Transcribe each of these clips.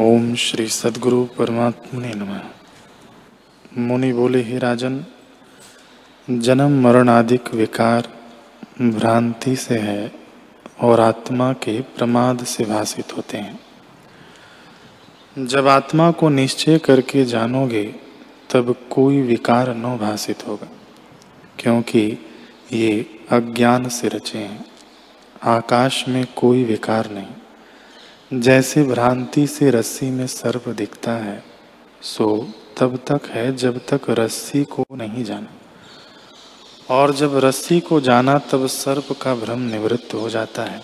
ओम श्री सदगुरु परमात्मने नमः। मुनि बोले, ही राजन, जन्म मरण आदिक विकार भ्रांति से है और आत्मा के प्रमाद से भाषित होते हैं। जब आत्मा को निश्चय करके जानोगे, तब कोई विकार न भाषित होगा, क्योंकि ये अज्ञान से रचे हैं। आकाश में कोई विकार नहीं। जैसे भ्रांति से रस्सी में सर्प दिखता है, सो तब तक है जब तक रस्सी को नहीं जाना। और जब रस्सी को जाना, तब सर्प का भ्रम निवृत्त हो जाता है।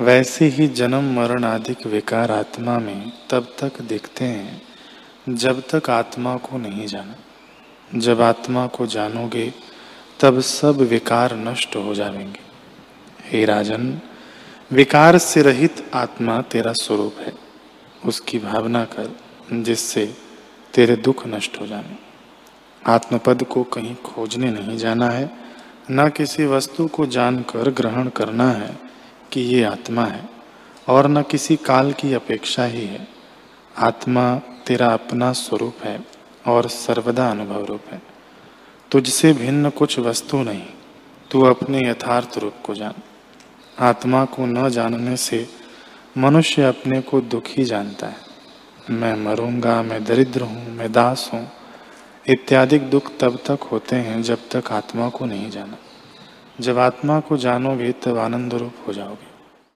वैसे ही जन्म मरण आदि विकार आत्मा में तब तक दिखते हैं, जब तक आत्मा को नहीं जाना। जब आत्मा को जानोगे, तब सब विकार नष्ट हो जाएँगे। हे राजन विकार से रहित आत्मा तेरा स्वरूप है। उसकी भावना कर, जिससे तेरे दुख नष्ट हो जाने। आत्मपद को कहीं खोजने नहीं जाना है, न किसी वस्तु को जानकर ग्रहण करना है कि ये आत्मा है, और न किसी काल की अपेक्षा ही है। आत्मा तेरा अपना स्वरूप है, और सर्वदा अनुभव रूप है। तुझसे भिन्न कुछ वस्तु नहीं, तू अपने यथार्थ रूप को जान। आत्मा को न जानने से मनुष्य अपने को दुखी जानता है। मैं मरूँगा, मैं दरिद्र हूँ, मैं दास हूँ, इत्यादि दुख तब तक होते हैं जब तक आत्मा को नहीं जाना। जब आत्मा को जानोगे तब आनंद रूप हो जाओगे।